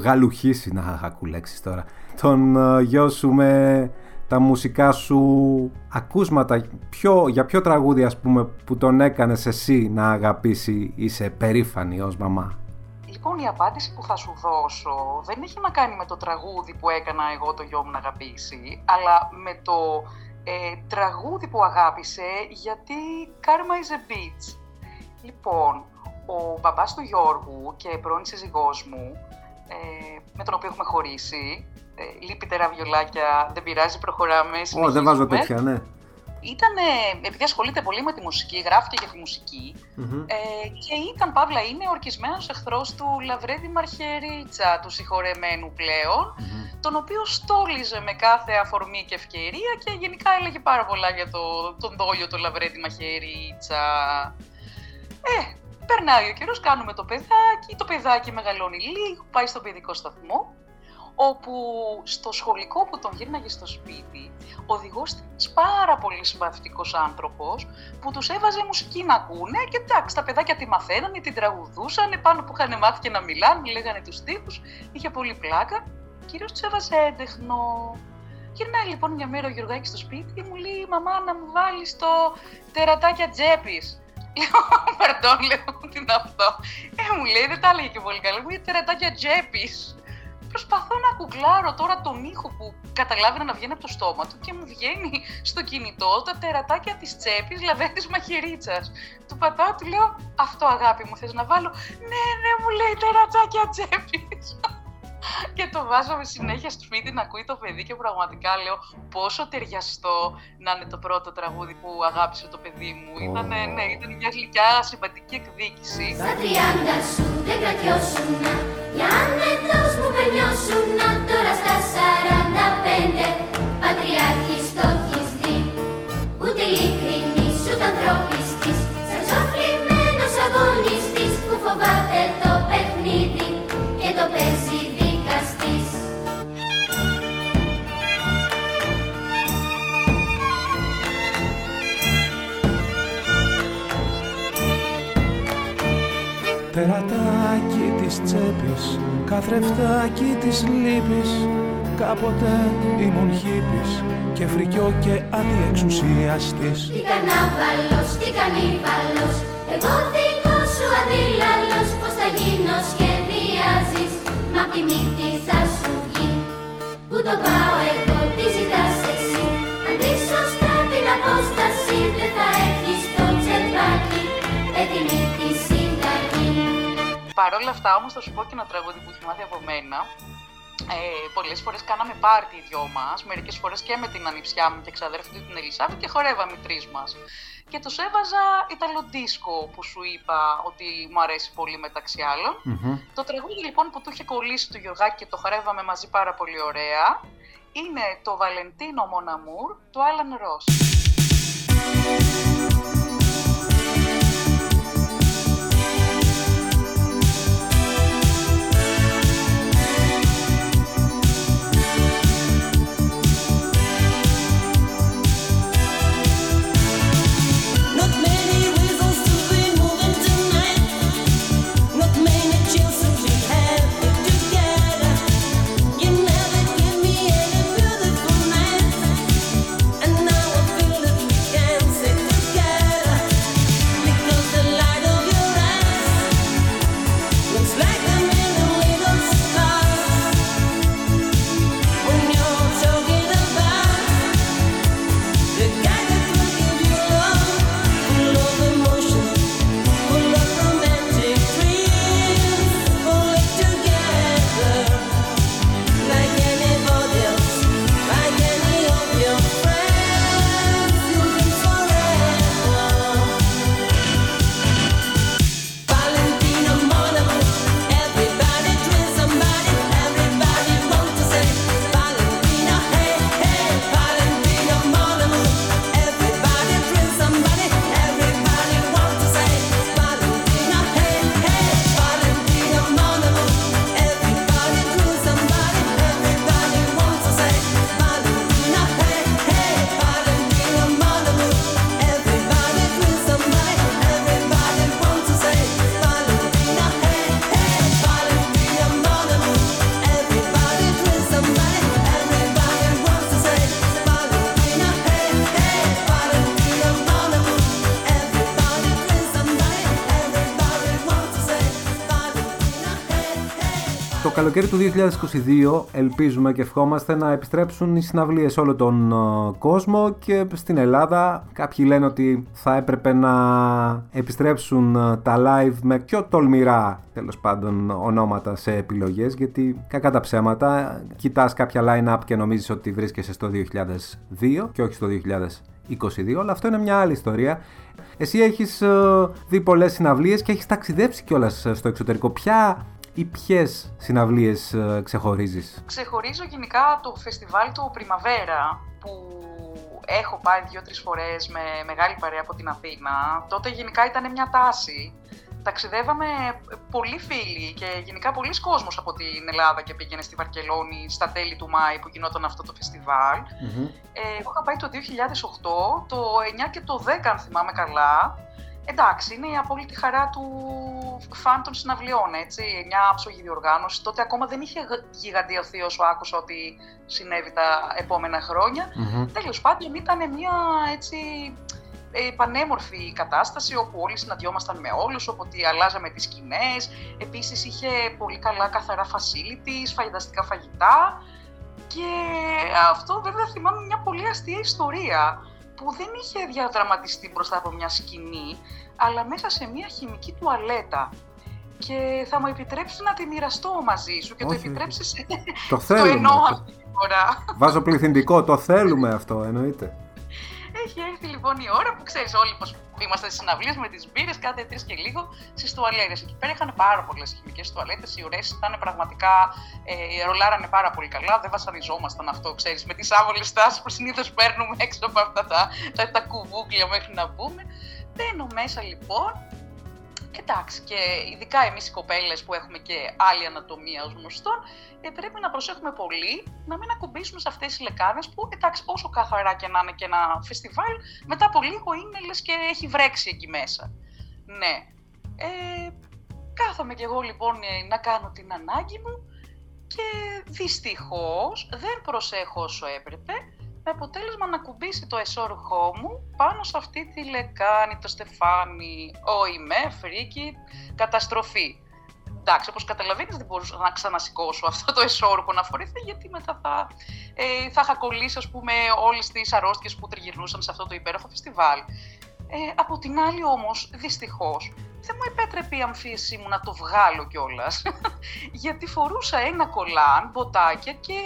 γαλουχίσει, να άκου λέξεις τώρα, τον α, γιο σου με τα μουσικά σου ακούσματα. Ποιο, για ποιο τραγούδι ας πούμε που τον έκανες εσύ να αγαπήσει είσαι περήφανη ως μαμά; Λοιπόν, η απάντηση που θα σου δώσω δεν έχει να κάνει με το τραγούδι που έκανα εγώ το γιο μου να αγαπήσει, αλλά με το ε, τραγούδι που αγάπησε γιατί Karma is a bitch. Λοιπόν, ο μπαμπάς του Γιώργου και πρώην σύζυγός μου, ε, με τον οποίο έχουμε χωρίσει, ε, λείπει τερά βιολάκια, δεν πειράζει, προχωράμε, Ω, δεν βάζω συνεχίζουμε. τέτοια, ναι. Ήταν, επειδή ασχολείται πολύ με τη μουσική, γράφει και για τη μουσικη ε, και ήταν, Παύλα, είναι ορκισμένος εχθρός του Λαβρέδη Μαρχερίτσα, του συγχωρεμένου πλέον, τον οποίο στόλιζε με κάθε αφορμή και ευκαιρία και γενικά έλεγε πάρα πολλά για το, τον δόλιο του Λαβρέδη Μαχαιρίτσα. Ε, περνάει ο καιρός, κάνουμε το παιδάκι, το παιδάκι μεγαλώνει λίγο, πάει στον παιδικό σταθμό, όπου στο σχολικό που τον γύρναγε στο σπίτι, ο οδηγός ήταν ένας πάρα πολύ συμπαθητικός άνθρωπος που τους έβαζε μουσική να ακούνε και εντάξει, τα παιδάκια τη μαθαίνανε, την τραγουδούσαν, πάνω που είχαν μάθει και να μιλάνε, λέγανε τους στίχους, είχε πολύ πλάκα, κυρίως τους έβαζε έντεχνο. Γυρνάει λοιπόν μια μέρα ο Γιωργάκης στο σπίτι και μου λέει «Μαμά, να μου βάλεις το τερατάκια τσέπης». Λέω, περντών, λέω, τι είναι αυτό. Ε, μου λέει, δεν τα έλεγε και πολύ καλά. Μου λέει, τερατάκια τσέπης. Προσπαθώ να κουκλάρω τώρα τον ήχο που καταλάβαινα να βγαίνει από το στόμα του και μου βγαίνει στο κινητό τα τερατάκια της τσέπης λαβέτης μαχαιρίτσας. Του πατάω, του λέω, αυτό αγάπη μου θες να βάλω; Ναι, ναι, μου λέει τερατάκια τσέπης. Και το βάζαμε συνέχεια στο σπίτι να ακούει το παιδί και πραγματικά λέω πόσο ταιριαστό να είναι το πρώτο τραγούδι που αγάπησε το παιδί μου. Ήταν, ναι, ήταν μια γλυκιά συμπατική εκδίκηση. Στα τριάντα σου δεν κρατιώσουνα Για άνετος μου περνιώσουνα Τώρα στα σαράντα πέντε Πατριάρχης το έχεις δει Ούτε ειλικρινής ούτε ανθρώπιστης Σαν ξοφλημένος αγωνιστής Που φοβάται το παιχνίδι Και το παίζει Τερατάκι της τσέπης, καθρεφτάκι της λύπης. Κάποτε ήμουν χίπης και φρικιό και αντιεξουσιαστής Τι κανάβαλος, τι κανίβαλος Εγώ δικό σου αντίλαλος Πώς θα γίνω σχεδιάζεις. Μα απ' τη μύτη θα σου βγει. Πού το πάω εγώ, τι ζητάς; Παρ' όλα αυτά όμως θα σου πω και ένα τραγούδι που έχει μάθει από μένα. Ε, πολλές φορές κάναμε πάρτι οι δυο μας, μερικές φορές και με την ανιψιά μου και ξαδέρφη την Ελισάβη και χορεύαμε οι τρεις μας. Και τους έβαζα Ιταλοντίσκο που σου είπα ότι μου αρέσει πολύ μεταξύ άλλων. Το τραγούδι λοιπόν που του είχε κολλήσει του Γιωργάκη και το χορεύαμε μαζί πάρα πολύ ωραία είναι το Βαλεντίνο Μοναμούρ του Άλαν Ρος. Καλοκαίρι του 2022 ελπίζουμε και ευχόμαστε να επιστρέψουν οι συναυλίες σε όλο τον ε, κόσμο και στην Ελλάδα κάποιοι λένε ότι θα έπρεπε να επιστρέψουν ε, τα live με πιο τολμηρά τέλος πάντων ονόματα σε επιλογές γιατί κακά τα ψέματα κοιτάς κάποια line-up και νομίζεις ότι βρίσκεσαι στο 2002 και όχι στο 22, αλλά αυτό είναι μια άλλη ιστορία. Εσύ έχεις ε, δει πολλές συναυλίες και έχεις ταξιδέψει κιόλας ε, στο εξωτερικό. Ποια ή ποιες συναυλίες ε, ξεχωρίζεις; Ξεχωρίζω γενικά το φεστιβάλ του Πριμαβέρα που έχω πάει δύο-τρεις φορές με μεγάλη παρέα από την Αθήνα. Τότε γενικά ήταν μια τάση. Ταξιδεύαμε πολλοί φίλοι και γενικά πολλοί κόσμος από την Ελλάδα και πήγαινε στη Βαρκελόνη στα τέλη του Μάη που γινόταν αυτό το φεστιβάλ. Ε, εγώ είχα πάει το 2008, το 9 και το 10 αν θυμάμαι καλά. Εντάξει, είναι η απόλυτη χαρά του φαν των συναυλιών, έτσι, μια άψογη διοργάνωση. Τότε ακόμα δεν είχε γ- γιγαντιωθεί όσο άκουσα ότι συνέβη τα επόμενα χρόνια. Μμμ. Τέλος πάντων ήταν μια έτσι ε, πανέμορφη κατάσταση όπου όλοι συναντιόμασταν με όλους, όπου ότι αλλάζαμε τις σκηνές. Επίσης είχε πολύ καλά καθαρά facilities, φαγηταστικά φαγητά. Και αυτό βέβαια θυμάμαι μια πολύ αστεία ιστορία που δεν είχε διαδραματιστεί μπροστά από μια σκηνή, αλλά μέσα σε μια χημική τουαλέτα. Και θα μου επιτρέψεις να τη μοιραστώ μαζί σου και το Όχι, όχι. επιτρέψεις Το *laughs* το θέλουμε. εννοώ Το- αυτή τη φορά. Βάζω πληθυντικό, το θέλουμε αυτό, εννοείται. Έχει έρθει λοιπόν η ώρα που ξέρεις όλοι πως είμαστε στις συναυλίες με τις μπύρες κάθε τρεις και λίγο στις τουαλέτες. Εκεί πέρα είχαν πάρα πολλές χημικές τουαλέτες. Οι ουρές ήταν πραγματικά. Ε, ρολάρανε πάρα πολύ καλά. Δεν βασανιζόμασταν αυτό, ξέρεις, με τις άβολες τάσεις που συνήθως παίρνουμε *laughs* έξω από αυτά τα, τα, τα κουβούκλια μέχρι να μπούμε. Μπαίνω μέσα λοιπόν. Εντάξει, και ειδικά εμείς οι κοπέλες που έχουμε και άλλη ανατομία ως γνωστόν, ε, πρέπει να προσέχουμε πολύ να μην ακουμπήσουμε σε αυτές τις λεκάνες που εντάξει, όσο καθαρά και να είναι και ένα φεστιβάλ, μετά από λίγο είναι λες και έχει βρέξει εκεί μέσα. Ναι. Ε, κάθομαι κι εγώ λοιπόν ε, να κάνω την ανάγκη μου και δυστυχώς δεν προσέχω όσο έπρεπε με αποτέλεσμα να κουμπίσει το εσώρουχό μου πάνω σε αυτή τη λεκάνη, το στεφάνι, ο ημέ, φρίκι, καταστροφή. Εντάξει, όπως καταλαβαίνεις δεν μπορούσα να ξανασηκώσω αυτό το εσώρουχο να φορεθεί γιατί μετά θα, ε, θα είχα κολλήσει ας πούμε όλες τις αρρώστιες που τριγυρνούσαν σε αυτό το υπέροχο φεστιβάλ. Ε, από την άλλη όμως, δυστυχώς, δεν μου επέτρεπε η αμφίεση μου να το βγάλω κιόλας. *laughs* Γιατί φορούσα ένα κολάν, μποτάκια και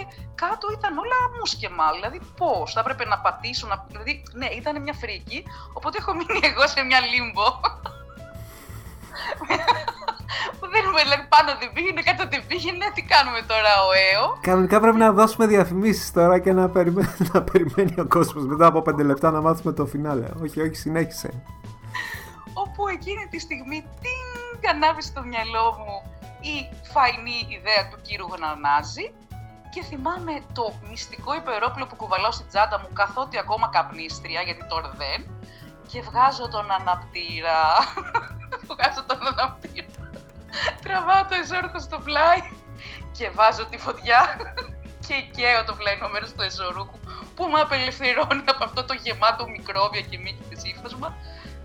κάτω ήταν όλα μουσκεμά. Δηλαδή, πώς, θα έπρεπε να πατήσω. Να... Δηλαδή, ναι, ήταν μια φρίκη. Οπότε έχω μείνει *laughs* εγώ σε μια λίμπο. που *laughs* δεν είμαι δηλαδή πάνω δεν πήγαινε, κάτω δεν πήγαινε. Τι κάνουμε τώρα, ο ΑΕΟ. Κανονικά πρέπει να δώσουμε διαφημίσεις τώρα και να, περιμέ- να περιμένει ο κόσμος μετά από 5 λεπτά να μάθουμε το φινάλε. Όχι, όχι, συνέχισε. Όπου εκείνη τη στιγμή την ανάβει στο μυαλό μου η φαϊνή ιδέα του κύρου Γνανάζη και θυμάμαι το μυστικό υπερόπλο που κουβαλάω στην τσάντα μου καθότι ακόμα καπνίστρια, γιατί τώρα δεν, και βγάζω τον αναπτήρα. *laughs* βγάζω τον αναπτήρα. Τραβάω το εσώρουχο στο πλάι και βάζω τη φωτιά και καίω το πλαϊνό μέρος του εσώρουχου που με απελευθερώνει από αυτό το γεμάτο μικρόβια και μύκητες ύφασμα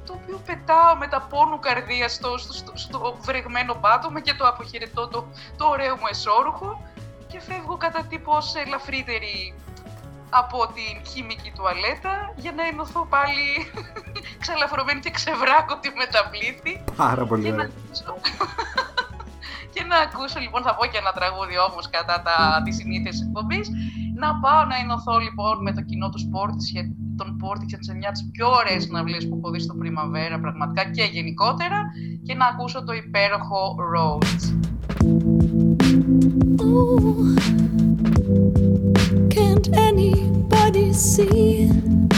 το οποίο πετάω με τα πόνου καρδίας στο, στο, στο, στο βρεγμένο πάτωμα και το αποχαιρετώ το, το ωραίο μου εσώρουχο και φεύγω κατά τύπος ελαφρύτερη από την χημική τουαλέτα για να ενωθώ πάλι *laughs* ξαλαφρωμένη και ξεβράκωτη με τα πλήθη Πάρα πολύ και να, ωραία. ακούσω, *laughs* και να ακούσω λοιπόν, θα πω και ένα τραγούδι όμως κατά τα, τη συνήθεια της εκπομπής, να πάω να ενωθώ λοιπόν με το κοινό του Sportishead, τον Portishead σε μια από τις πιο ωραίες συναυλίες που έχω δει στο Primavera πραγματικά και γενικότερα και να ακούσω το υπέροχο Rhodes. Ooh, can't anybody see?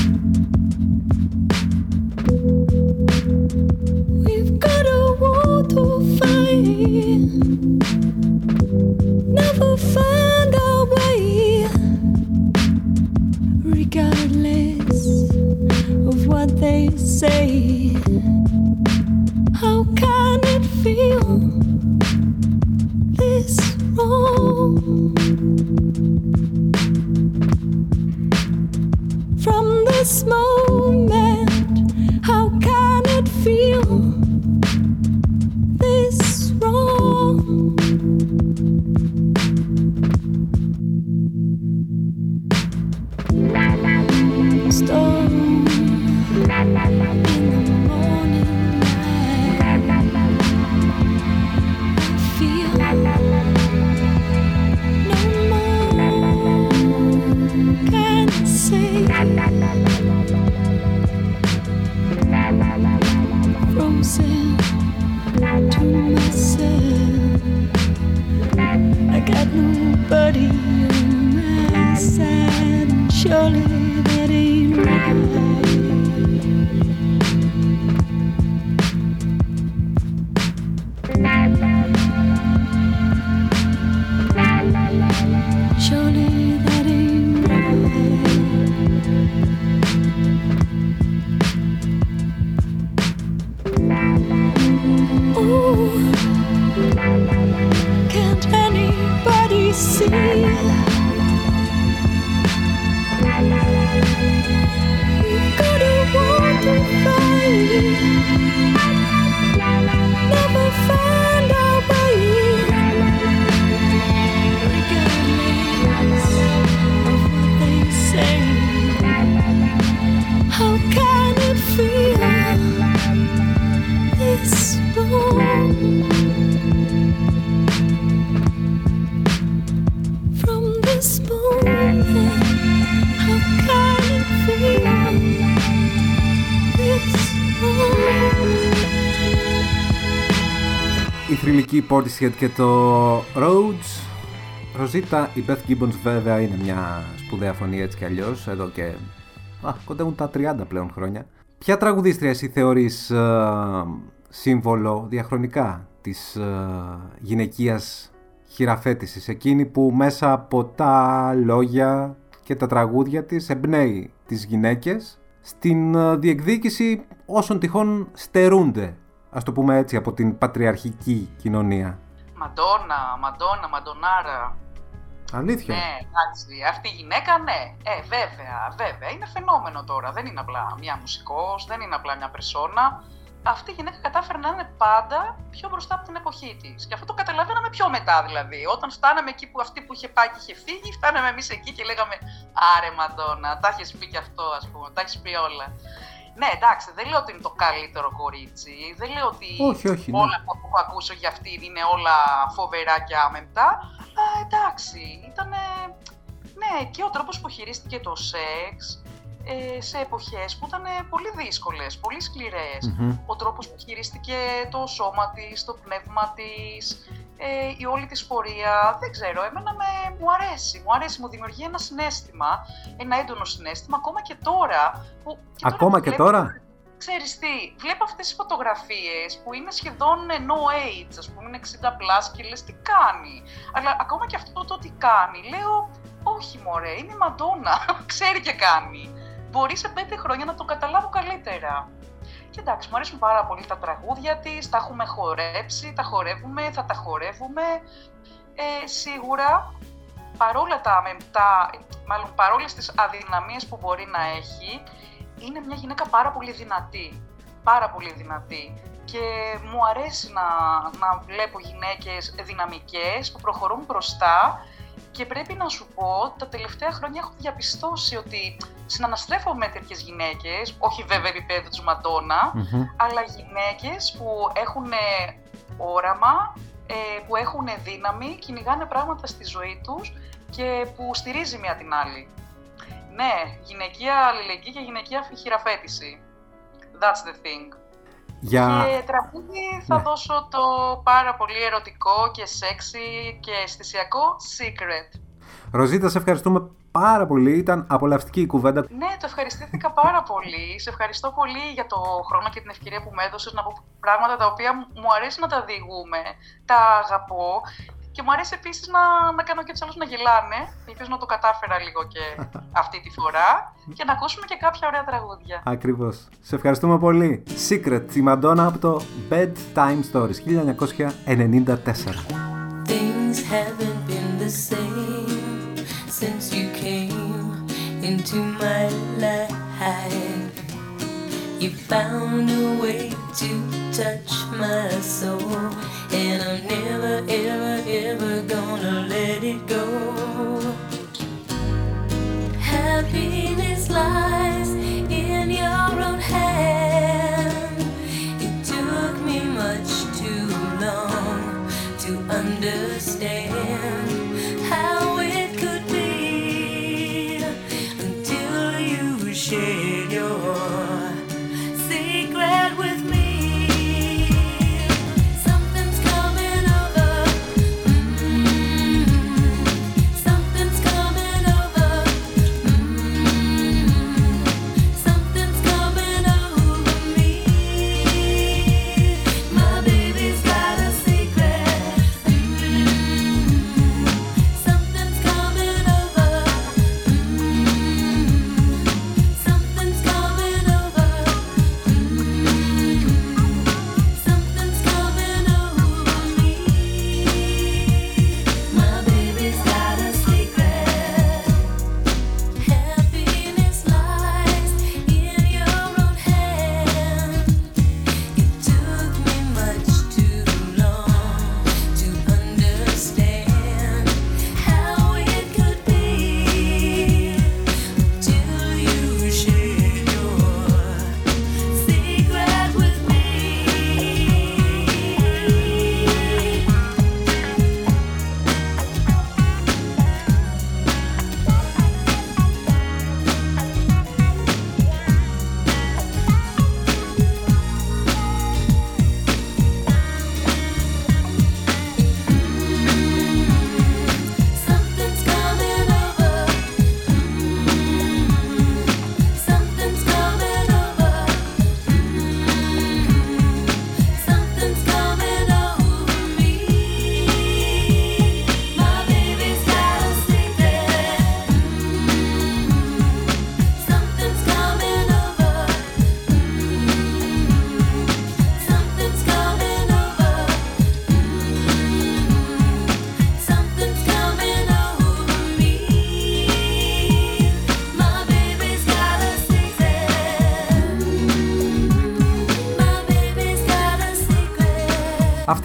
Of what they say. How can it feel? this wrong from this moment Portishead και το Rhodes. Ροζίτα, η Beth Gibbons βέβαια είναι μια σπουδαία φωνή έτσι κι αλλιώς, εδώ και α, κοντεύουν τα 30 πλέον χρόνια. Ποια τραγουδίστρια εσύ θεωρείς ε, σύμβολο διαχρονικά της ε, γυναικείας χειραφέτησης, εκείνη που μέσα από τα λόγια και τα τραγούδια της εμπνέει τις γυναίκες στην ε, διεκδίκηση όσων τυχόν στερούνται, ας το πούμε έτσι, από την πατριαρχική κοινωνία. Μαντόνα, Μαντόνα, Μαντονάρα. Αλήθεια. Ναι, εντάξει. Αυτή η γυναίκα, ναι. Ε, βέβαια, βέβαια. Είναι φαινόμενο τώρα. Δεν είναι απλά μια μουσικός, δεν είναι απλά μια περσόνα. Αυτή η γυναίκα κατάφερε να είναι πάντα πιο μπροστά από την εποχή της. Και αυτό το καταλαβαίναμε πιο μετά δηλαδή. Όταν φτάναμε εκεί που αυτή που είχε πάει και είχε φύγει, φτάναμε εμείς εκεί και λέγαμε Άρε Μαντόνα, τα έχεις πει και αυτό, ας πούμε, τα έχεις πει όλα. Ναι, εντάξει, δεν λέω ότι είναι το καλύτερο κορίτσι. Δεν λέω ότι Όχι, όχι, ναι. όλα που έχω ακούσει για αυτή είναι όλα φοβερά και άμεμπτα. Α, εντάξει, ήταν. Ναι, και ο τρόπος που χειρίστηκε το σεξ ε, σε εποχές που ήταν πολύ δύσκολες, πολύ σκληρές. Μμμ. Ο τρόπος που χειρίστηκε το σώμα της, το πνεύμα της, ε, η όλη της πορεία, δεν ξέρω, εμένα με, μου αρέσει, μου αρέσει, μου δημιουργεί ένα συνέστημα, ένα έντονο συνέστημα, ακόμα και τώρα. Που, και τώρα Ακόμα που και βλέπω- τώρα; Ξέρεις τι, βλέπω αυτές τις φωτογραφίες που είναι σχεδόν ε, no age, ας πούμε, είναι 60 plus και λες τι κάνει. Αλλά ακόμα και αυτό το τι κάνει, λέω, όχι μωρέ, είναι η Μαντόνα, *laughs* ξέρει και κάνει. Μπορεί σε πέντε χρόνια να το καταλάβω καλύτερα. Και εντάξει, μου αρέσουν πάρα πολύ τα τραγούδια της, τα έχουμε χορέψει, τα χορεύουμε, θα τα χορεύουμε. Ε, σίγουρα, παρόλα τα αμεμπτά, μάλλον παρόλες τις αδυναμίες που μπορεί να έχει, είναι μια γυναίκα πάρα πολύ δυνατή. Πάρα πολύ δυνατή. Και μου αρέσει να, να βλέπω γυναίκες δυναμικές που προχωρούν μπροστά και πρέπει να σου πω, τα τελευταία χρόνια έχω διαπιστώσει ότι συναναστρέφω με τέτοιες γυναίκες, όχι βέβαια επίπεδου της Μαντόνα, Μμμ. αλλά γυναίκες που έχουν όραμα, ε, που έχουν δύναμη, κυνηγάνε πράγματα στη ζωή τους και που στηρίζει μία την άλλη. Ναι, γυναικεία αλληλεγγύη και γυναικεία χειραφέτηση. That's the thing. Για... Και τραγούδι θα Ναι. δώσω το πάρα πολύ ερωτικό και σεξι και αισθησιακό Secret. Ροζίτα, σε ευχαριστούμε πάρα πολύ. Ήταν απολαυστική η κουβέντα. Ναι, το ευχαριστήθηκα πάρα πολύ. Σε ευχαριστώ πολύ για το χρόνο και την ευκαιρία που με έδωσες να πω πράγματα τα οποία μου αρέσει να τα διηγούμε. Τα αγαπώ. Και μου αρέσει επίσης να, να κάνω και τους άλλους να γελάνε. Ελπίζω να το κατάφερα λίγο και *laughs* αυτή τη φορά. Και να ακούσουμε και κάποια ωραία τραγούδια. Ακριβώς. Σε ευχαριστούμε πολύ. Secret, η Μαντόνα από το Bedtime Stories 1994. Things haven't been the same since you came into my life. You found a way to touch my soul, and I'm never, ever, ever gonna let it go. Happiness lies in your own hand.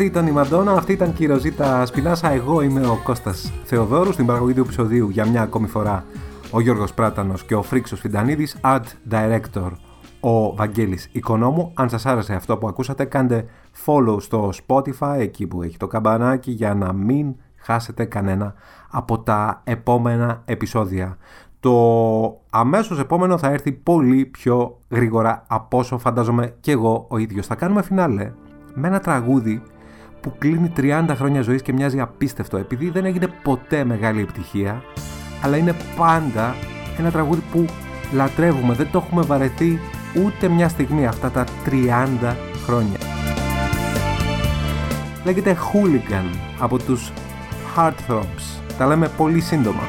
Αυτή ήταν η Μαντόνα, αυτή ήταν και η Ροζίτα Σπινάσα. Εγώ είμαι ο Κώστας Θεοδόρου. Στην παραγωγή του επεισοδίου για μια ακόμη φορά ο Γιώργος Πράτανος και ο Φρίξος Φιντανίδης. Art Director ο Βαγγέλης Οικονόμου. Αν σας άρεσε αυτό που ακούσατε κάντε follow στο Spotify εκεί που έχει το καμπανάκι για να μην χάσετε κανένα από τα επόμενα επεισόδια. Το αμέσως επόμενο θα έρθει πολύ πιο γρήγορα από όσο φαντάζομαι και εγώ ο ίδιος. Θα κάνουμε φινάλε με ένα τραγούδι που κλείνει 30 χρόνια ζωής και μοιάζει απίστευτο επειδή δεν έγινε ποτέ μεγάλη επιτυχία αλλά είναι πάντα ένα τραγούδι που λατρεύουμε, δεν το έχουμε βαρεθεί ούτε μια στιγμή αυτά τα 30 χρόνια. Λέγεται Hooligan από τους Heartthrobs. Τα λέμε πολύ σύντομα.